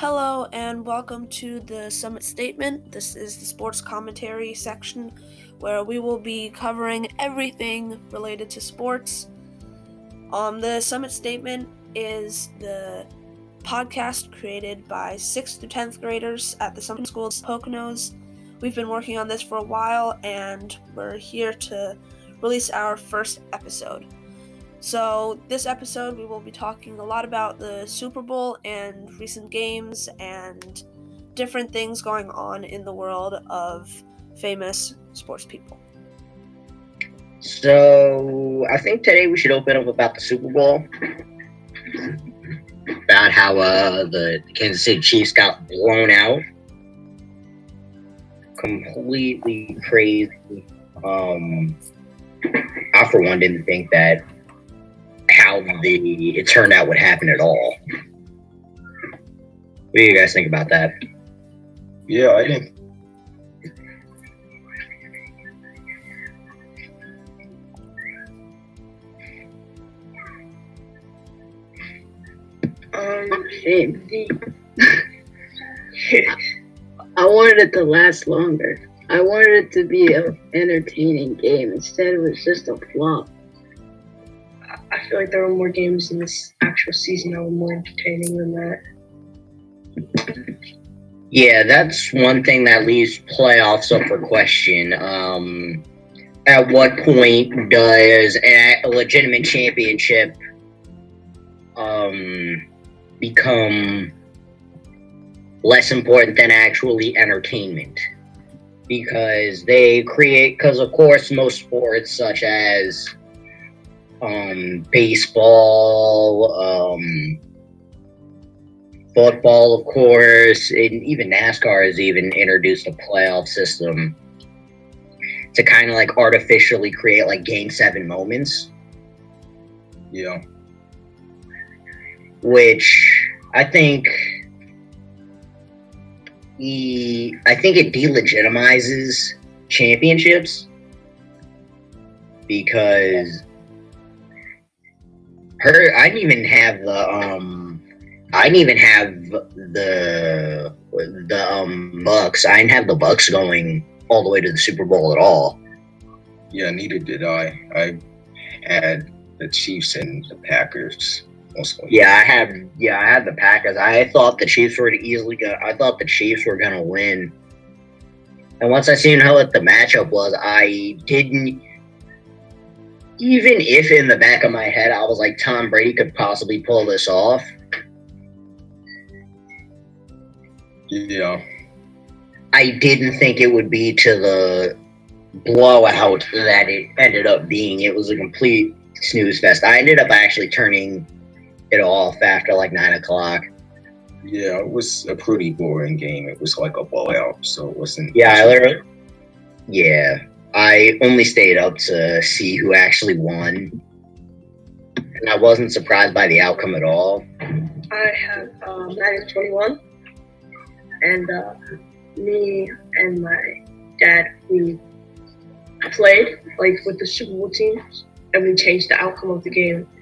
Hello and welcome to the Summit Statement. This is the sports commentary section where we will be covering everything related to sports. Um, the Summit Statement is the podcast created by 6th to 10th graders at the Summit Schools Poconos. We've been working on this for a while and we're here to release our first episode. So, this episode, we will be talking a lot about the Super Bowl and recent games and different things going on in the world of famous sports people. So, I think today we should open up about the Super Bowl. About how uh, the Kansas City Chiefs got blown out. Completely crazy. Um, I, for one, didn't think that how the it turned out would happen at all. What do you guys think about that? Yeah, I think. Um, shame. I wanted it to last longer. I wanted it to be an entertaining game. Instead, it was just a flop. I feel like there were more games in this actual season that were more entertaining than that. Yeah, that's one thing that leaves playoffs up for question. Um, at what point does a legitimate championship um, become less important than actually entertainment? Because they create, because of course, most sports, such as um, baseball, um, football, of course, and even NASCAR has even introduced a playoff system to kind of like artificially create like game seven moments. Yeah. Which I think he, I think it delegitimizes championships because her I didn't even have the um I didn't even have the the um Bucks. I didn't have the Bucks going all the way to the Super Bowl at all. Yeah, neither did I. I had the Chiefs and the Packers. Mostly. Yeah, I had yeah, I had the Packers. I thought the Chiefs were easily gonna I thought the Chiefs were gonna win. And once I seen how what the matchup was, I didn't even if in the back of my head I was like Tom Brady could possibly pull this off. Yeah. I didn't think it would be to the blowout that it ended up being. It was a complete snooze fest. I ended up actually turning it off after like nine o'clock. Yeah, it was a pretty boring game. It was like a blowout, so it wasn't. Yeah, I literally. Yeah, I only stayed up to see who actually won, and I wasn't surprised by the outcome at all. I have um, Madden 21, and uh, me and my dad we played like with the Super Bowl teams, and we changed the outcome of the game.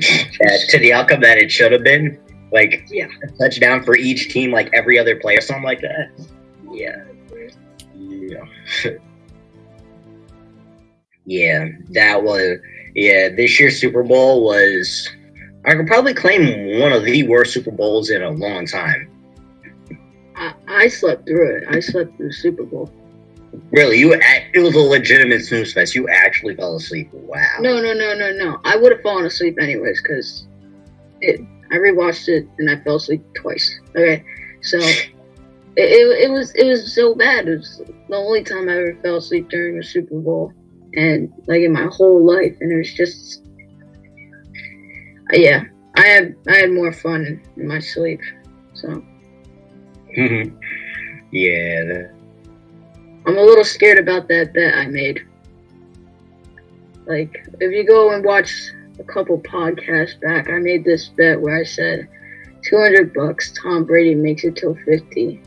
That, to the outcome that it should have been, like Yeah, a touchdown for each team, like every other player, something like that. yeah. Yeah. Yeah, that was yeah. This year's Super Bowl was I could probably claim one of the worst Super Bowls in a long time. I, I slept through it. I slept through Super Bowl. Really, you it was a legitimate snooze fest. You actually fell asleep. Wow. No, no, no, no, no. I would have fallen asleep anyways because it. I rewatched it and I fell asleep twice. Okay, so it, it, it was it was so bad. It was the only time I ever fell asleep during a Super Bowl, and like in my whole life. And it was just, uh, yeah. I had I had more fun in, in my sleep. So mm-hmm. yeah. the- I'm a little scared about that bet I made. Like, if you go and watch a couple podcasts back, I made this bet where I said 200 bucks, Tom Brady makes it till 50.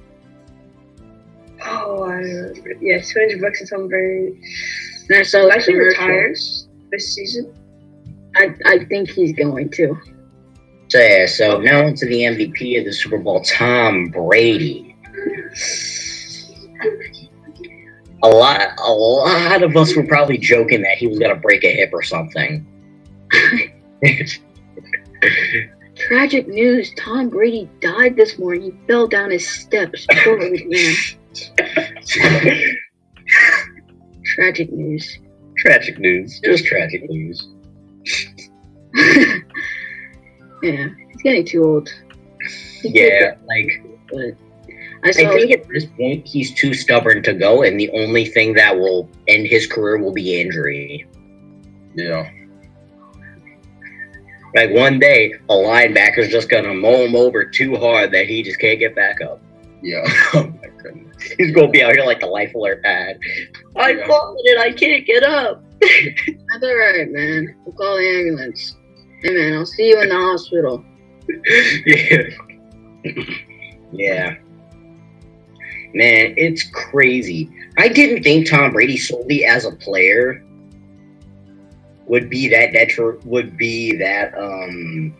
Oh, I remember. Yeah, 200 bucks is something very. And I saw the I think commercial. retires this season. I, I think he's going to. So yeah, so now into the MVP of the Super Bowl, Tom Brady. A lot, a lot of us were probably joking that he was gonna break a hip or something. Tragic news: Tom Brady died this morning. He fell down his steps. Poor man. Tragic news. tragic news, just tragic news. yeah, he's getting too old. He Yeah, like but I I think at this point he's too stubborn to go, and the only thing that will end his career will be injury. Yeah. Like one day, a linebacker's just gonna mow him over too hard that he just can't get back up. Yeah. He's gonna be out here like a life alert pad. I Yeah. fallen and I can't get up. That's all right, man. We'll call the ambulance. Hey, man, I'll see you in the hospital. yeah. yeah. Man, it's crazy. I didn't think Tom Brady solely as a player would be that detri- would be that um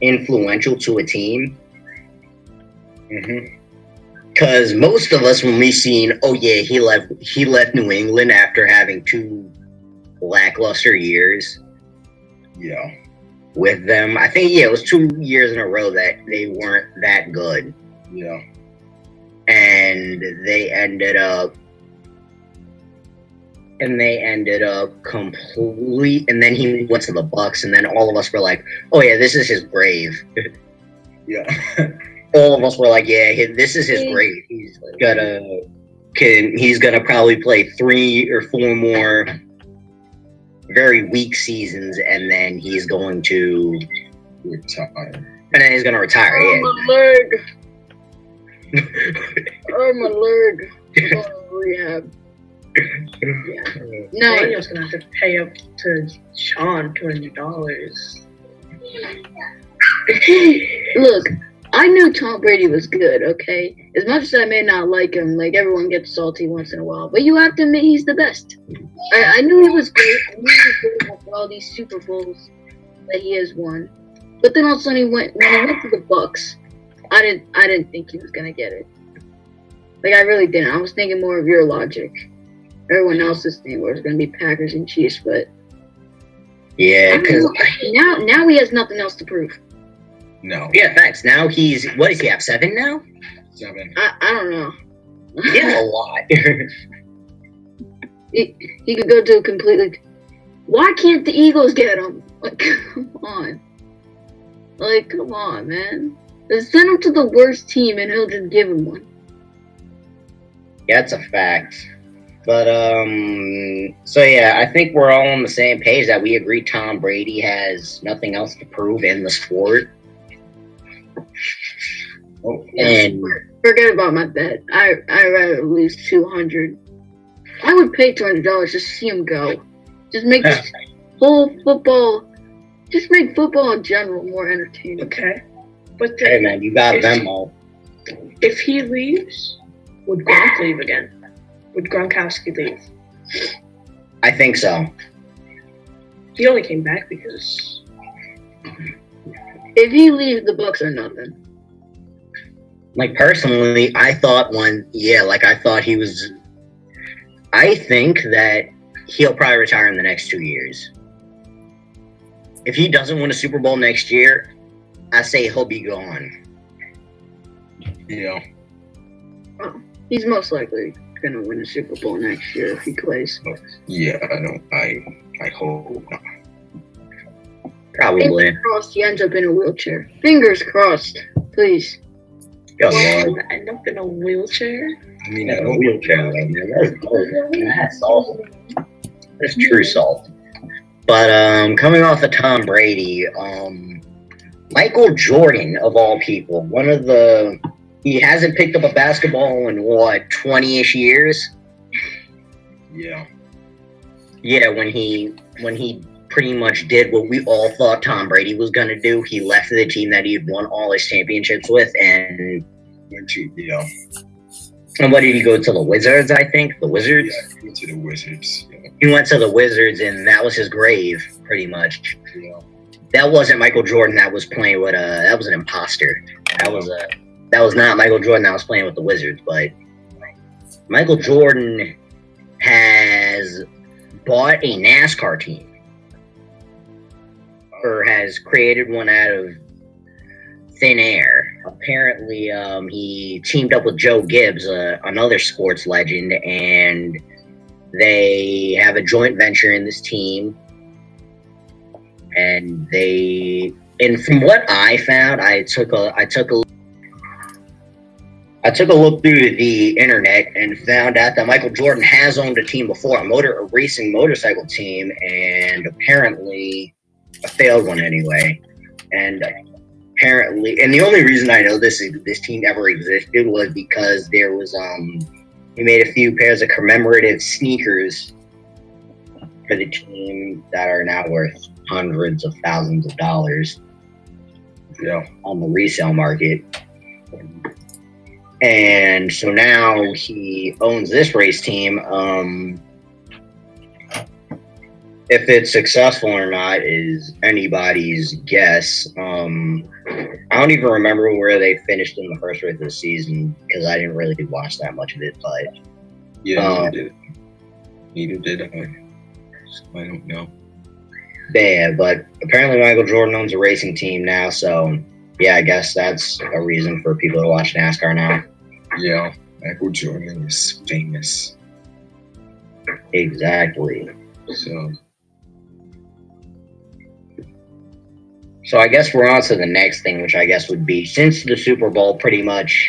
influential to a team. Mm-hmm. Cause most of us when we seen, oh yeah, he left he left New England after having two lackluster years Yeah. with them. I think yeah, it was two years in a row that they weren't that good. Yeah. and they ended up and they ended up complete and then he went to the bucks and then all of us were like oh yeah this is his grave Yeah. all of us were like yeah this is his grave he's gonna can he's gonna probably play three or four more very weak seasons and then he's going to Retire. and then he's gonna retire Oh, yeah my leg. Oh, my leg. I'm going to rehab. Yeah. No, Daniel's gonna have to pay up to Sean two hundred dollars. Look, I knew Tom Brady was good, okay? As much as I may not like him, like everyone gets salty once in a while, but you have to admit he's the best. I, I knew he was great. I knew he was good after all these Super Bowls that he has won. But then all of a sudden he went when he went to the Bucks, I didn't I didn't think he was gonna get it. Like I really didn't. I was thinking more of your logic. Everyone else's thing it's gonna be Packers and Chiefs, but yeah because now now he has nothing else to prove. No. yeah thanks now he's what does he have seven now Seven. I, I don't know. Yeah, a lot. he, he could go to a completely. Why can't the Eagles get him? Like, come on. Like, come on, man. Just send him to the worst team and he'll just give him one. yeah, it's a fact. But um, so yeah, I think we're all on the same page that we agree Tom Brady has nothing else to prove in the sport. Oh, And Forget about my bet. I I rather lose two hundred. I would pay two hundred dollars just to see him go. Just make this whole football, just make football in general more entertaining. Okay, but hey then man, you got them all. if he leaves, would Gronk leave again? Would Gronkowski leave? I think so. He only came back because If he leaves, the Bucks are nothing. Like personally, I thought one, yeah, like I thought he was. I think that he'll probably retire in the next two years. If he doesn't win a Super Bowl next year, I say he'll be gone. Yeah. He's most likely gonna win a Super Bowl next year if he plays. Yeah. I don't. I. I hope not. Probably. Fingers crossed he ends up in a wheelchair. Fingers crossed, please. Good Well, lord. end up in a wheelchair. I mean, Yeah, a don't. wheelchair right there. That's gold. That's salt. That's true salt. But um, coming off of Tom Brady, um, Michael Jordan of all people, one of the he hasn't picked up a basketball in what twenty ish years. Yeah. Yeah, when he when he pretty much did what we all thought Tom Brady was gonna do. He left the team that he had won all his championships with, and Went to. Yeah. and what did he go to the Wizards? I think the Wizards. Yeah. Went to the Wizards. Yeah. He went to the Wizards, and that was his grave, pretty much. yeah. that wasn't Michael Jordan that was playing with a that was an imposter. That was a that was not Michael Jordan that was playing with the Wizards, but Michael Jordan has bought a NASCAR team or has created one out of thin air. Apparently, um, he teamed up with Joe Gibbs, uh, another sports legend, and they have a joint venture in this team. And they, and from what I found, I took a, I took a, I took a look through the internet and found out that Michael Jordan has owned a team before, a motor, a racing motorcycle team, and apparently a failed one anyway. And apparently, and the only reason I know this this team ever existed was because there was um he made a few pairs of commemorative sneakers for the team that are now worth hundreds of thousands of dollars Yeah. on the resale market. And so now he owns this race team. Um, if it's successful or not is anybody's guess. Um, I don't even remember where they finished in the first race of the season because I didn't really watch that much of it. But Yeah, Um, neither did. Neither did I. I don't know. yeah, but apparently Michael Jordan owns a racing team now. So yeah, I guess that's a reason for people to watch NASCAR now. Yeah, Michael Jordan is famous. Exactly. So So I guess we're on to the next thing, which I guess would be since the Super Bowl pretty much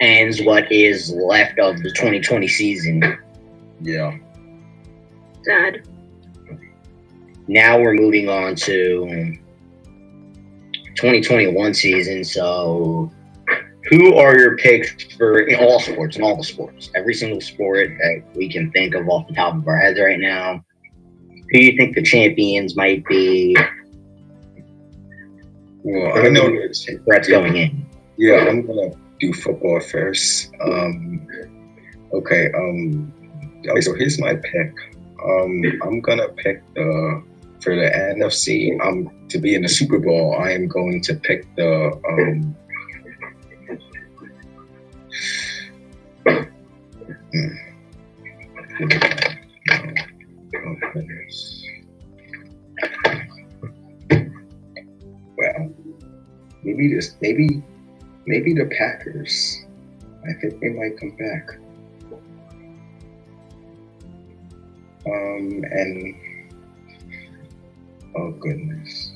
ends what is left of the 2020 season. yeah. Sad. Now we're moving on to 2021 season. So, who are your picks for in all sports, in all the sports, every single sport that we can think of off the top of our heads right now? Who do you think the champions might be? Well, I know Threats going in. Yeah, I'm gonna do football first. Um, okay. Um, okay, so here's my pick. Um, I'm gonna pick the for the NFC. Um, to be in the Super Bowl, I am going to pick the um. hmm. Maybe this, maybe maybe the Packers. I think they might come back. Um, and oh goodness.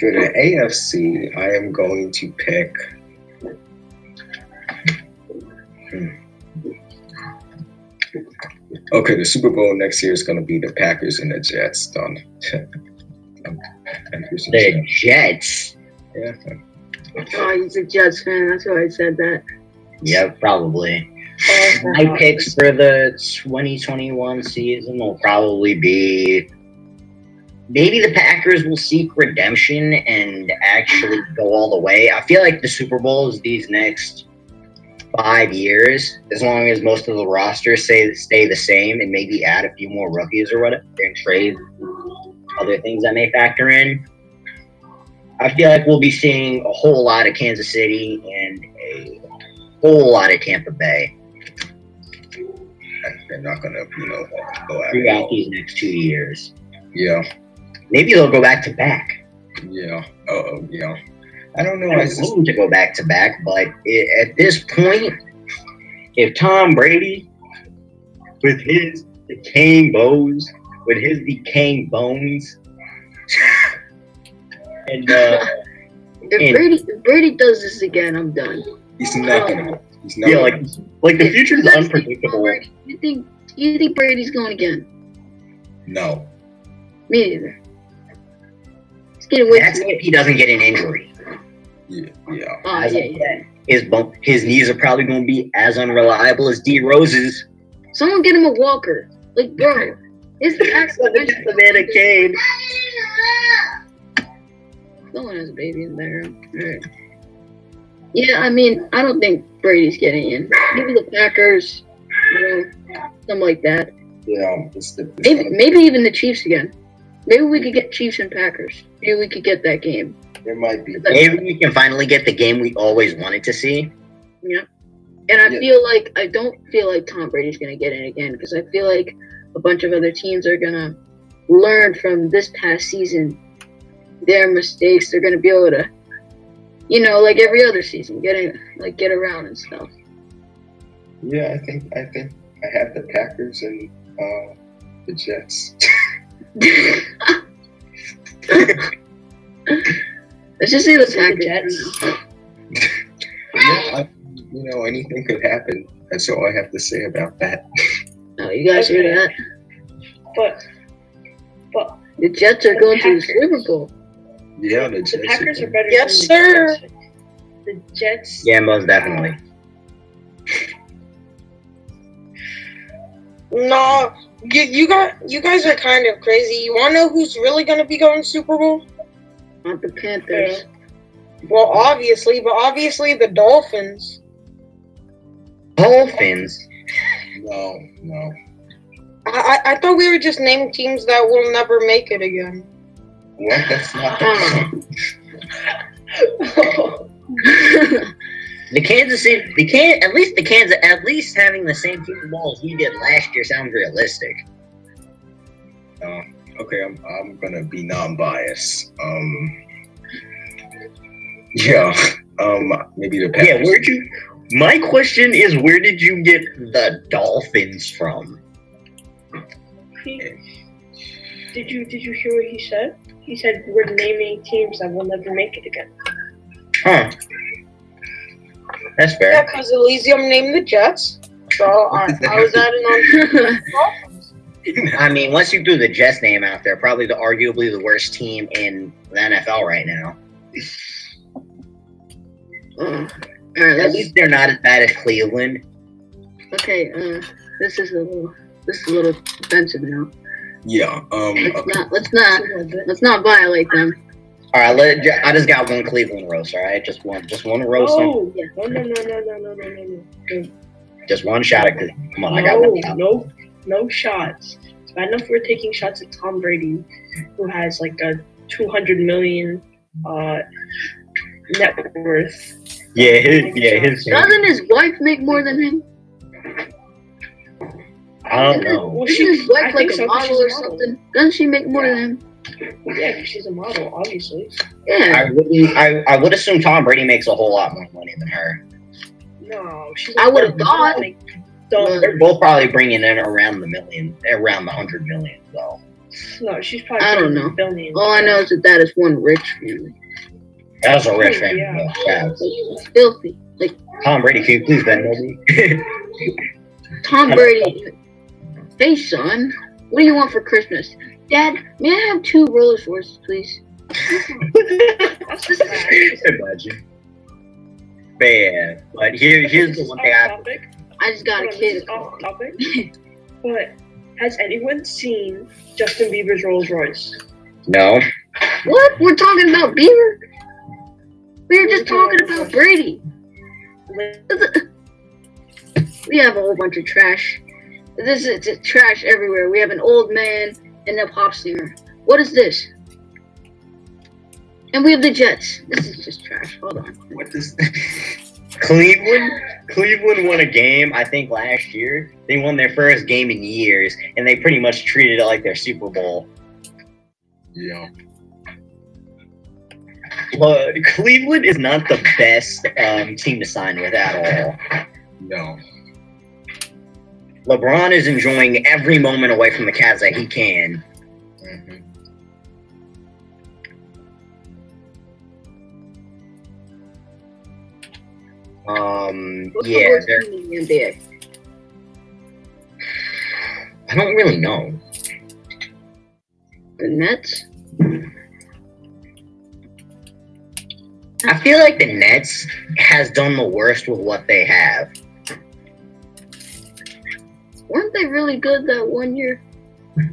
For the AFC, I am going to pick. Hmm. Okay, the Super Bowl next year is going to be the Packers and the Jets. Done. Packers and The Jets. Jets. Yeah. Oh, he's a Jets fan. That's why I said that. Yeah, probably. Oh, My picks for the 2021 season will probably be maybe the Packers will seek redemption and actually go all the way. I feel like the Super Bowl is these next five years, as long as most of the rosters stay stay the same and maybe add a few more rookies or whatever and trade other things that may factor in. I feel like we'll be seeing a whole lot of Kansas City and a whole lot of Tampa Bay They're not going to, you know, go after. throughout these next two years. Yeah. Maybe they'll go back to back. Yeah. Oh, yeah. I don't know. I just, want to go back to back, but i at this point, if Tom Brady, with his decaying bones, with his decaying bones, and uh, If And- Brady, if Brady does this again, I'm done. he's not gonna. He's not. yeah, like like the future is that's- unpredictable. You think you think Brady's going again? no. Me neither. It's getting way That's if he doesn't get an injury. Yeah. Yeah. Oh, yeah, yeah. His bump, his knees are probably going to be as unreliable as D Rose's. Someone get him a walker. Like, bro, his back's the man a cane. Someone has a baby in the bedroom. Alright. Yeah, I mean, I don't think Brady's getting in. Maybe the Packers, you know, something like that. Yeah. It's the. It's Maybe, maybe even the Chiefs again. Maybe we could get Chiefs and Packers. Maybe we could get that game. There might be. Maybe we can finally get the game we always wanted to see. Yeah. And I Yeah. feel like I don't feel like Tom Brady's gonna get it again because I feel like a bunch of other teams are gonna learn from this past season their mistakes. They're gonna be able to, you know, like every other season, getting like get around and stuff. Yeah, I think I think I have the Packers and uh, the Jets. Let's just say the Say the Packers. Jets. yeah, I, you know, anything could happen. That's all I have to say about that. Oh, you guys hear that? But but The Jets are The going to the Super Bowl. Yeah, the Jets. the Packers are better. Yes, than the sir. Jets. The Jets. Yeah, most definitely. No, you, you got you guys are kind of crazy. You want to know who's really going to be going Super Bowl? Not the Panthers. Well, obviously, but obviously the Dolphins. Dolphins. No, no. I, I I thought we were just naming teams that will never make it again. What? That's not Um, the The Kansas City, the can at least the Kansas, at least having the same Super Bowl as we did last year sounds realistic. Okay, I'm I'm gonna be non-biased. Um, yeah. Um, maybe the Packers. Yeah, where'd you? My question is, where did you get the Dolphins from? He, did you did you hear what he said? He said we're naming teams that will never make it again. Huh? That's fair. Yeah, fair. because Elysium named the Jets. So I, I was adding on. I mean, once you threw the Jets name out there, probably the arguably the worst team in the NFL right now. Uh, all right, At least they're not as bad as Cleveland. okay. Uh, this is a little. This is a little offensive now. Yeah. Um, let's okay. not let's not let's not violate them. All right, let, I just got one Cleveland roast. All right, just one, just one roast. Oh, on. yeah. no, no, no, no, no, no, no, no. Just one shot Cleveland. Come on, no, I got one. No, no shots. It's bad enough we're taking shots at Tom Brady, who has like a two hundred million uh, net worth. Yeah, his, yeah, his. Doesn't his wife make more than him? I don't know. Well, Isn't she, his I like think a so, 'cause model she's or a model. something? Doesn't she make more Yeah. than him? Yeah, 'cause she's a model, obviously. Yeah. I would, I, I would assume Tom Brady makes a whole lot more money than her. No, she's. I would've thought. Like, don't. They're both probably bringing in around the million, around the hundred million. So No, she's probably. I don't know. Billions. All I know is that that is one rich family. that was a rich family. Yeah. though. Yeah. Filthy. Like Tom Brady, can you please bend over? Tom Brady. Hey son, what do you want for Christmas? Dad, may I have two Rolls Royces, please? That's bad. Imagine. But but here, here's the one thing Off I. topic. I just got a Hold on, kid. this is off topic. but has anyone seen Justin Bieber's Rolls Royce? No. What? We're talking about Bieber? We were just talking about Brady. We have a whole bunch of trash. This is it's trash everywhere. We have an old man and a pop singer. What is this? And we have the Jets. This is just trash. Hold on. What is? Cleveland, Cleveland won a game. I think last year they won their first game in years, and they pretty much treated it like their Super Bowl. Yeah. But Cleveland is not the best um, team to sign with at all. No. LeBron is enjoying every moment away from the Cavs that he can. Mhm. Um, What's yeah, the worst they're, team in the NBA? I don't really know. The Nets. I feel like the Nets has done the worst with what they have. Weren't they really good that one year? I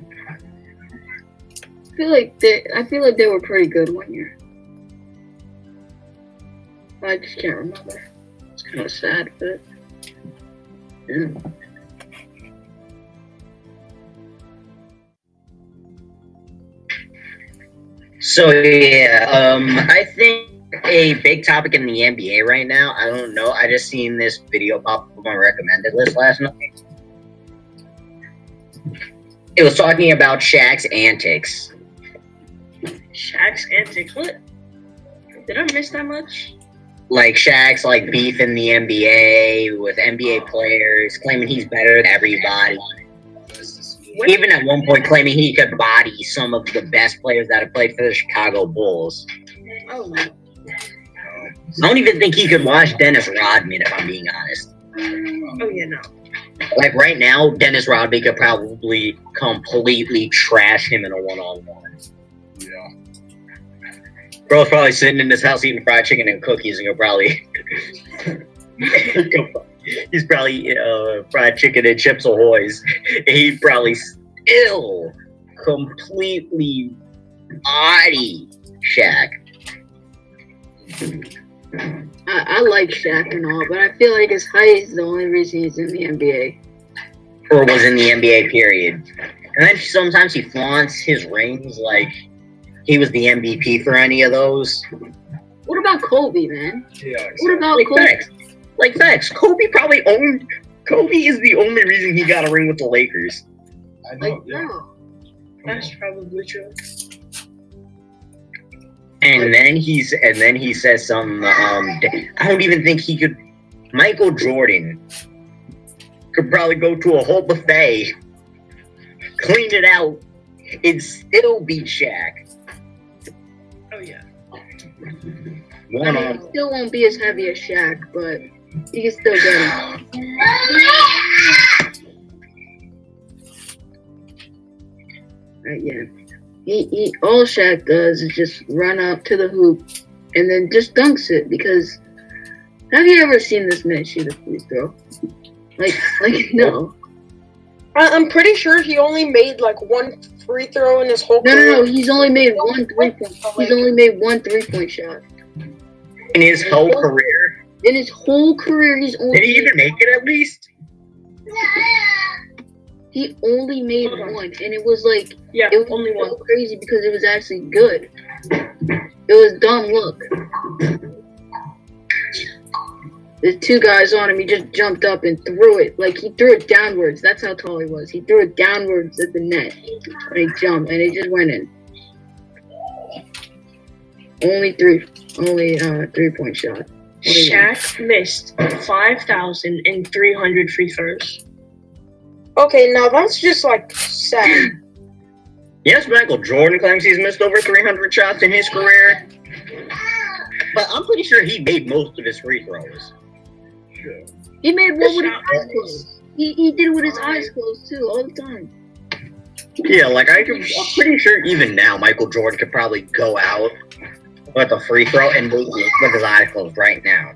feel like they. I feel like they were pretty good one year. I just can't remember. It's kind of sad, but yeah. So yeah, um, I think a big topic in the NBA right now. I don't know. I just seen this video pop up on my recommended list last night. It was talking about Shaq's antics. Shaq's antics. What? Did I miss that much? Like Shaq's like beef in the NBA with NBA players, claiming he's better than everybody. Even at one point claiming he could body some of the best players that have played for the Chicago Bulls. Oh. I don't even think he could watch Dennis Rodman if I'm being honest. oh yeah, no. Like right now, Dennis Rodman could probably completely trash him in a one-on-one. Yeah. Bro's probably sitting in his house eating fried chicken and cookies, and he'll probably he's probably uh, fried chicken and chips ahoy's. And he'd probably still completely body Shaq. I, I like Shaq and all, but I feel like his height is the only reason he's in the NBA. Or was in the NBA period. And then sometimes he flaunts his rings like he was the MVP for any of those. What about Kobe, man? Yeah. What about Like Kobe? facts. Like facts. Kobe probably owned Kobe is the only reason he got a ring with the Lakers. I Like, know. Yeah. no. That's probably true. And then he's and then he says some um I don't even think he could Michael Jordan could probably go to a whole buffet, clean it out, and still beat Shaq. Oh yeah. I mean, on. Still won't be as heavy as Shaq, but you can still get him. Right, yeah. He, he all Shaq does is just run up to the hoop and then just dunks it because have you ever seen this man shoot a free throw? Like like no. I- I'm pretty sure he only made like one free throw in his whole No no career. no, he's only made one three point he's only made one three point shot. in his whole career. In his whole career he's only Did he even make it at least? he only made one and it was like Yeah, It was only so one. crazy because it was actually good. It was dumb look. There's two guys on him. He just jumped up and threw it. Like he threw it downwards. That's how tall he was. He threw it downwards at the net when he jumped, and it just went in. Only three, only uh, three point shot. Only one. Shaq missed five thousand and three hundred free throws. Okay, now that's just like sad. Yes, Michael Jordan claims he's missed over 300 shots in his career. But I'm pretty sure he made most of his free throws. He made one with his eyes closed. He, he did it with his eyes closed too, all the time. Yeah, like I could, I'm pretty sure even now Michael Jordan could probably go out with a free throw and make with his eyes closed right now.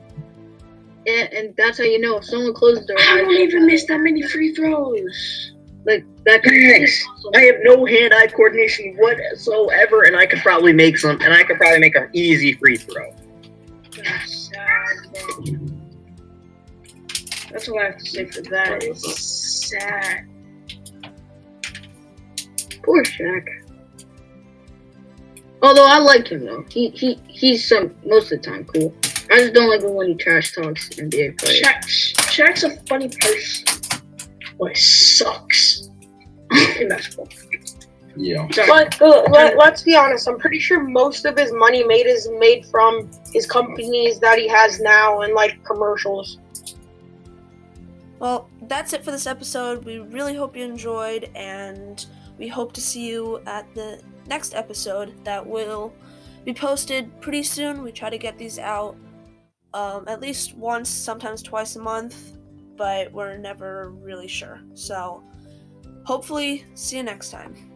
And, and that's how you know if someone closes their I don't even miss that many free throws. Like that. Yes. I have no hand-eye coordination whatsoever, and I could probably make some, and I could probably make an easy free throw. That's That's all I have to say for that. It's sad. Poor Shaq. Although I like him though. He he he's some most of the time cool. I just don't like it when he trash talks NBA players. Shaq, Shaq's a funny person, but sucks in basketball. Yeah. But uh, let, let's be honest. I'm pretty sure most of his money made is made from his companies that he has now and like commercials. Well, that's it for this episode. We really hope you enjoyed, and we hope to see you at the next episode that will be posted pretty soon. We try to get these out um, at least once, sometimes twice a month, but we're never really sure. So, hopefully, see you next time.